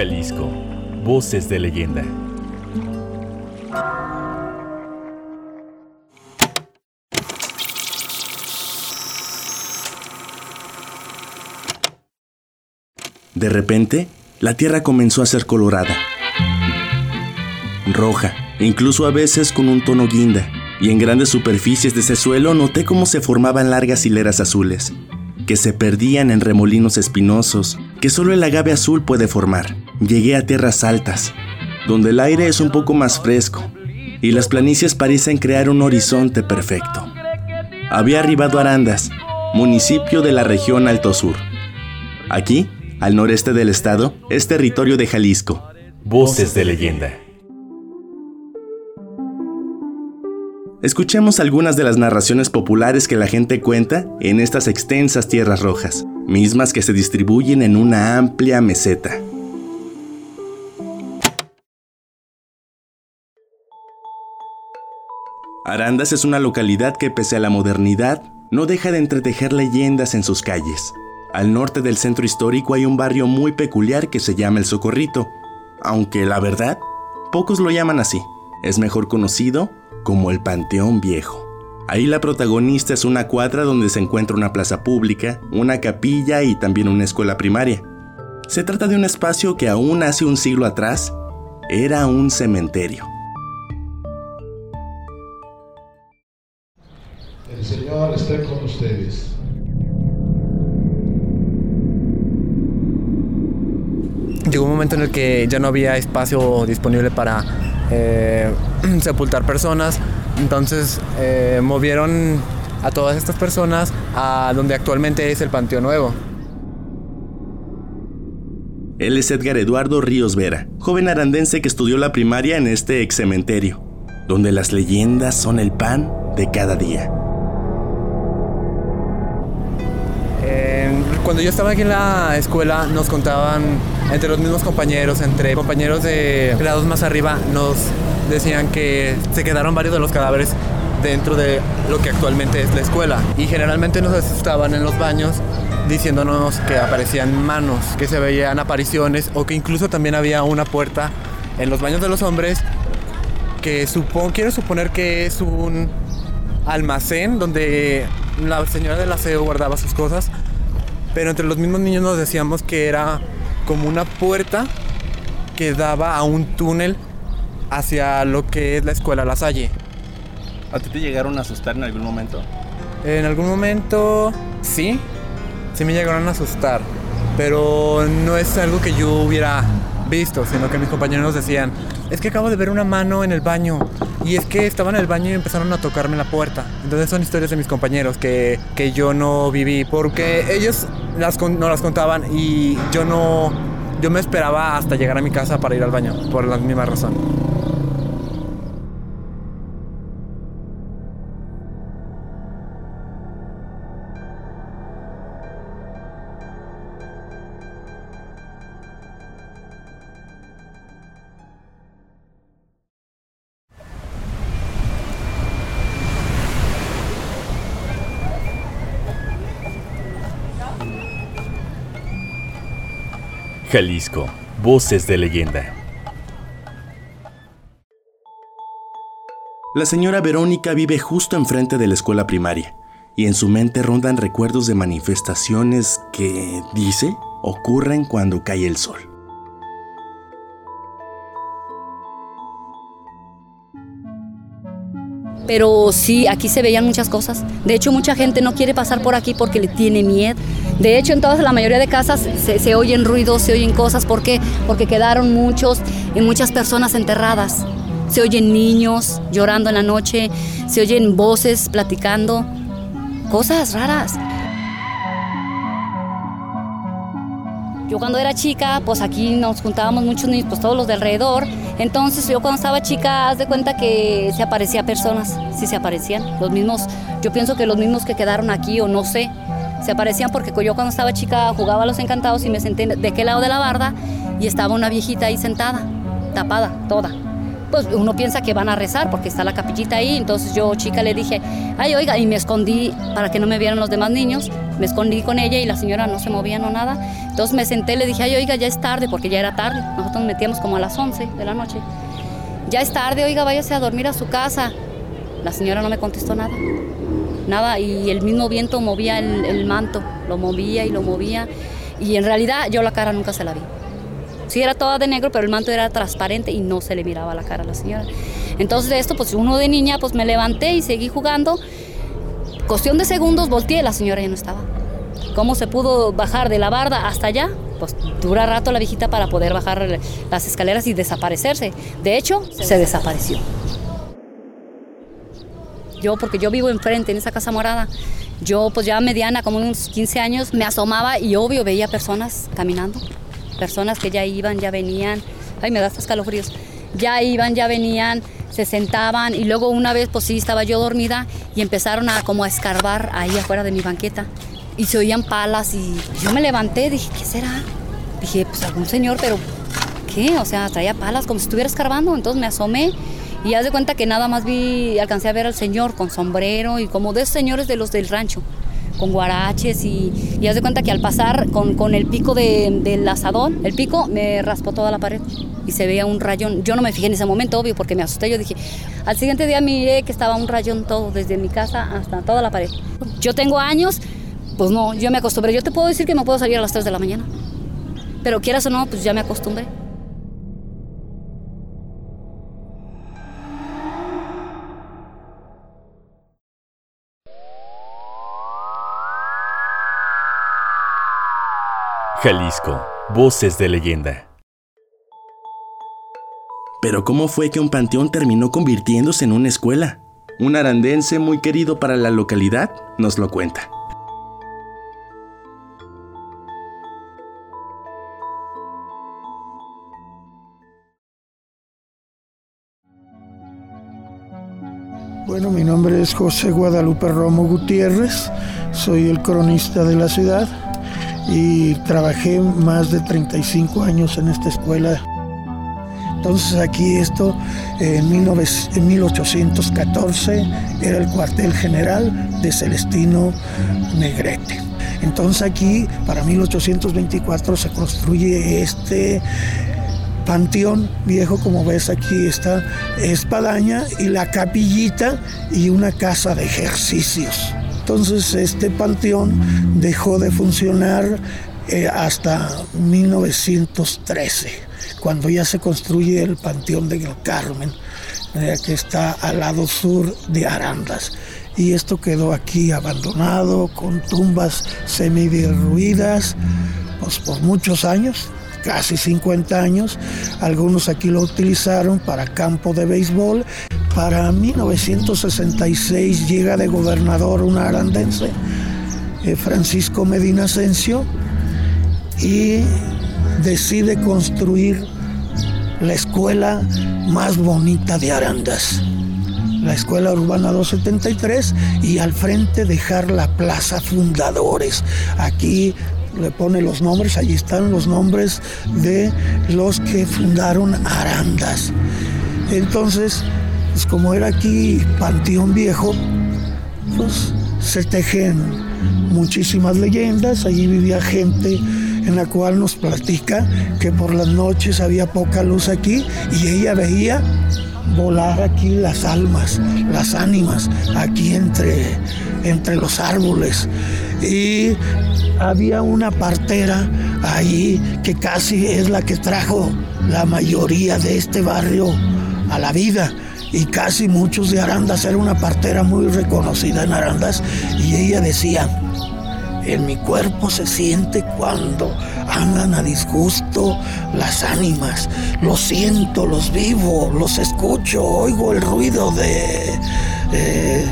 Jalisco, voces de leyenda. De repente, la tierra comenzó a ser colorada, roja, incluso a veces con un tono guinda, y en grandes superficies de ese suelo noté cómo se formaban largas hileras azules, que se perdían en remolinos espinosos que solo el agave azul puede formar. Llegué a tierras altas, donde el aire es un poco más fresco y las planicies parecen crear un horizonte perfecto. Había arribado a Arandas, municipio de la región Alto Sur. Aquí al noreste del estado, es territorio de Jalisco. Voces de leyenda. Escuchemos algunas de las narraciones populares que la gente cuenta en estas extensas tierras rojas, mismas que se distribuyen en una amplia meseta. Arandas es una localidad que pese a la modernidad, no deja de entretejer leyendas en sus calles. Al norte del centro histórico hay un barrio muy peculiar que se llama El Socorrito, aunque la verdad, pocos lo llaman así. Es mejor conocido como el Panteón Viejo. Ahí la protagonista es una cuadra donde se encuentra una plaza pública, una capilla y también una escuela primaria. Se trata de un espacio que aún hace un siglo atrás era un cementerio. El Señor esté con ustedes. llegó un momento en el que ya no había espacio disponible para eh, sepultar personas, entonces eh, movieron a todas estas personas a donde actualmente es el Panteón Nuevo. Él es Edgar Eduardo Ríos Vera, joven arandense que estudió la primaria en este ex cementerio, donde las leyendas son el pan de cada día. cuando yo estaba aquí en la escuela nos contaban entre los mismos compañeros, entre compañeros de grados más arriba, nos decían que se quedaron varios de los cadáveres dentro de lo que actualmente es la escuela. Y generalmente nos asustaban en los baños diciéndonos que aparecían manos, que se veían apariciones o que incluso también había una puerta en los baños de los hombres que supongo, quiero suponer que es un almacén donde la señora del aseo guardaba sus cosas pero entre los mismos niños nos decíamos que era como una puerta que daba a un túnel hacia lo que es la escuela La Salle. ¿A ti te llegaron a asustar en algún momento? En algún momento sí, sí me llegaron a asustar, pero no es algo que yo hubiera visto, sino que mis compañeros nos decían, es que acabo de ver una mano en el baño. Y es que estaba en el baño y empezaron a tocarme la puerta. Entonces son historias de mis compañeros que, que yo no viví. Porque ellos las, no las contaban y yo no... Yo me esperaba hasta llegar a mi casa para ir al baño. Por la misma razón. Jalisco, voces de leyenda. La señora Verónica vive justo enfrente de la escuela primaria y en su mente rondan recuerdos de manifestaciones que, dice, ocurren cuando cae el sol. Pero sí, aquí se veían muchas cosas. De hecho, mucha gente no quiere pasar por aquí porque le tiene miedo. De hecho, en todas la mayoría de casas se, oyen ruidos, se oyen cosas. ¿Por qué? Porque quedaron muchos y muchas personas enterradas. Se oyen niños llorando en la noche, se oyen voces platicando, cosas raras. Yo cuando era chica, pues aquí nos juntábamos muchos niños, pues todos los de alrededor. Entonces yo cuando estaba chica, haz de cuenta que se aparecían personas, sí se aparecían. Los mismos, yo pienso que los mismos que quedaron aquí o no sé, se aparecían porque yo cuando estaba chica jugaba a los encantados y me senté de qué lado de la barda y estaba una viejita ahí sentada, tapada, toda. Pues uno piensa que van a rezar porque está la capillita ahí, entonces yo chica le dije, ay oiga, y me escondí para que no me vieran los demás niños, me escondí con ella y la señora no se movía no nada Entonces me senté, le dije, ay, oiga, ya es tarde, porque ya era tarde. Nosotros nos metíamos como a las 11 de la noche. Ya es tarde, oiga, váyase a dormir a su casa. La señora no me contestó nada. Nada, y el mismo viento movía el, el manto, lo movía y lo movía. Y en realidad yo la cara nunca se la vi. Sí, era toda de negro, pero el manto era transparente y no se le miraba la cara a la señora. Entonces de esto, pues uno de niña, pues me levanté y seguí jugando. Cuestión de segundos volteé la señora ya no estaba. ¿Cómo se pudo bajar de la barda hasta allá? Pues dura rato la viejita para poder bajar las escaleras y desaparecerse. De hecho, se desapareció. Yo, porque yo vivo enfrente, en esa casa morada, yo pues ya mediana, como unos 15 años, me asomaba y obvio veía personas caminando. Personas que ya iban, ya venían. Ay, me da hasta escalofríos. Ya iban, ya venían, se sentaban y luego una vez pues sí estaba yo dormida y empezaron a como a escarbar ahí afuera de mi banqueta y se oían palas y yo me levanté, dije, ¿qué será? Dije, pues algún señor, pero ¿qué? O sea, traía palas como si estuviera escarbando, entonces me asomé y haz cuenta que nada más vi, alcancé a ver al señor con sombrero y como de señores de los del rancho, con guaraches y, y haz de cuenta que al pasar con, con el pico de, del asadón, el pico me raspó toda la pared y se veía un rayón. Yo no me fijé en ese momento, obvio, porque me asusté. Yo dije, al siguiente día miré que estaba un rayón todo, desde mi casa hasta toda la pared. Yo tengo años, pues no, yo me acostumbré. Yo te puedo decir que me puedo salir a las 3 de la mañana. Pero quieras o no, pues ya me acostumbré. Jalisco, voces de leyenda. Pero ¿cómo fue que un panteón terminó convirtiéndose en una escuela? Un arandense muy querido para la localidad nos lo cuenta. Bueno, mi nombre es José Guadalupe Romo Gutiérrez, soy el cronista de la ciudad y trabajé más de 35 años en esta escuela. Entonces aquí esto en, 19 en 1814 era el cuartel general de Celestino Negrete. Entonces aquí para 1824 se construye este panteón viejo, como ves aquí está espadaña y la capillita y una casa de ejercicios. Entonces este panteón dejó de funcionar eh, hasta 1913, cuando ya se construye el Panteón del Carmen, eh, que está al lado sur de Arandas. Y esto quedó aquí abandonado, con tumbas semi-derruidas, pues por muchos años, casi 50 años. Algunos aquí lo utilizaron para campo de béisbol. Para 1966 llega de gobernador un arandense, eh, Francisco Medina Asensio, y decide construir la escuela más bonita de Arandas, la Escuela Urbana 273, y al frente dejar la Plaza Fundadores. Aquí le pone los nombres, allí están los nombres de los que fundaron Arandas. Entonces, pues como era aquí Panteón Viejo, pues se tejen muchísimas leyendas, allí vivía gente en la cual nos platica que por las noches había poca luz aquí y ella veía volar aquí las almas, las ánimas, aquí entre, entre los árboles. Y había una partera ahí que casi es la que trajo la mayoría de este barrio a la vida. Y casi muchos de Arandas, era una partera muy reconocida en Arandas, y ella decía, en mi cuerpo se siente cuando andan a disgusto las ánimas. Los siento, los vivo, los escucho, oigo el ruido de, eh,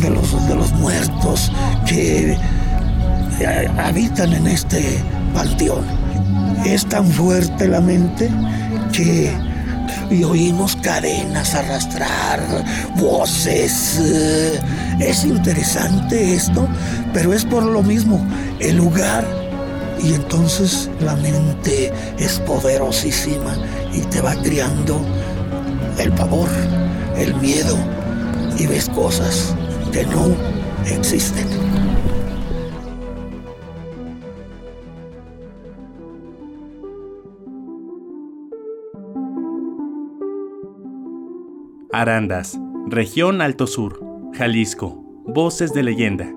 de, los, de los muertos que eh, habitan en este panteón. Es tan fuerte la mente que y oímos cadenas arrastrar, voces. eh, Es interesante esto, pero es por lo mismo el lugar. Y entonces la mente es poderosísima y te va criando el pavor, el miedo y ves cosas que no existen. Arandas, región Alto Sur, Jalisco, Voces de Leyenda.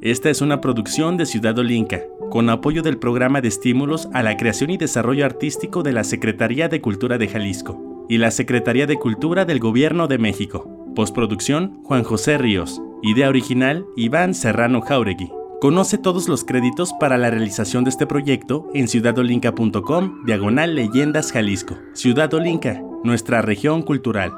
Esta es una producción de Ciudad Olinca, con apoyo del Programa de Estímulos a la Creación y Desarrollo Artístico de la Secretaría de Cultura de Jalisco y la Secretaría de Cultura del Gobierno de México. Postproducción, Juan José Ríos. Idea original, Iván Serrano Jauregui. Conoce todos los créditos para la realización de este proyecto en ciudadolinca.com, diagonal leyendas Jalisco. Ciudad Olinca, nuestra región cultural.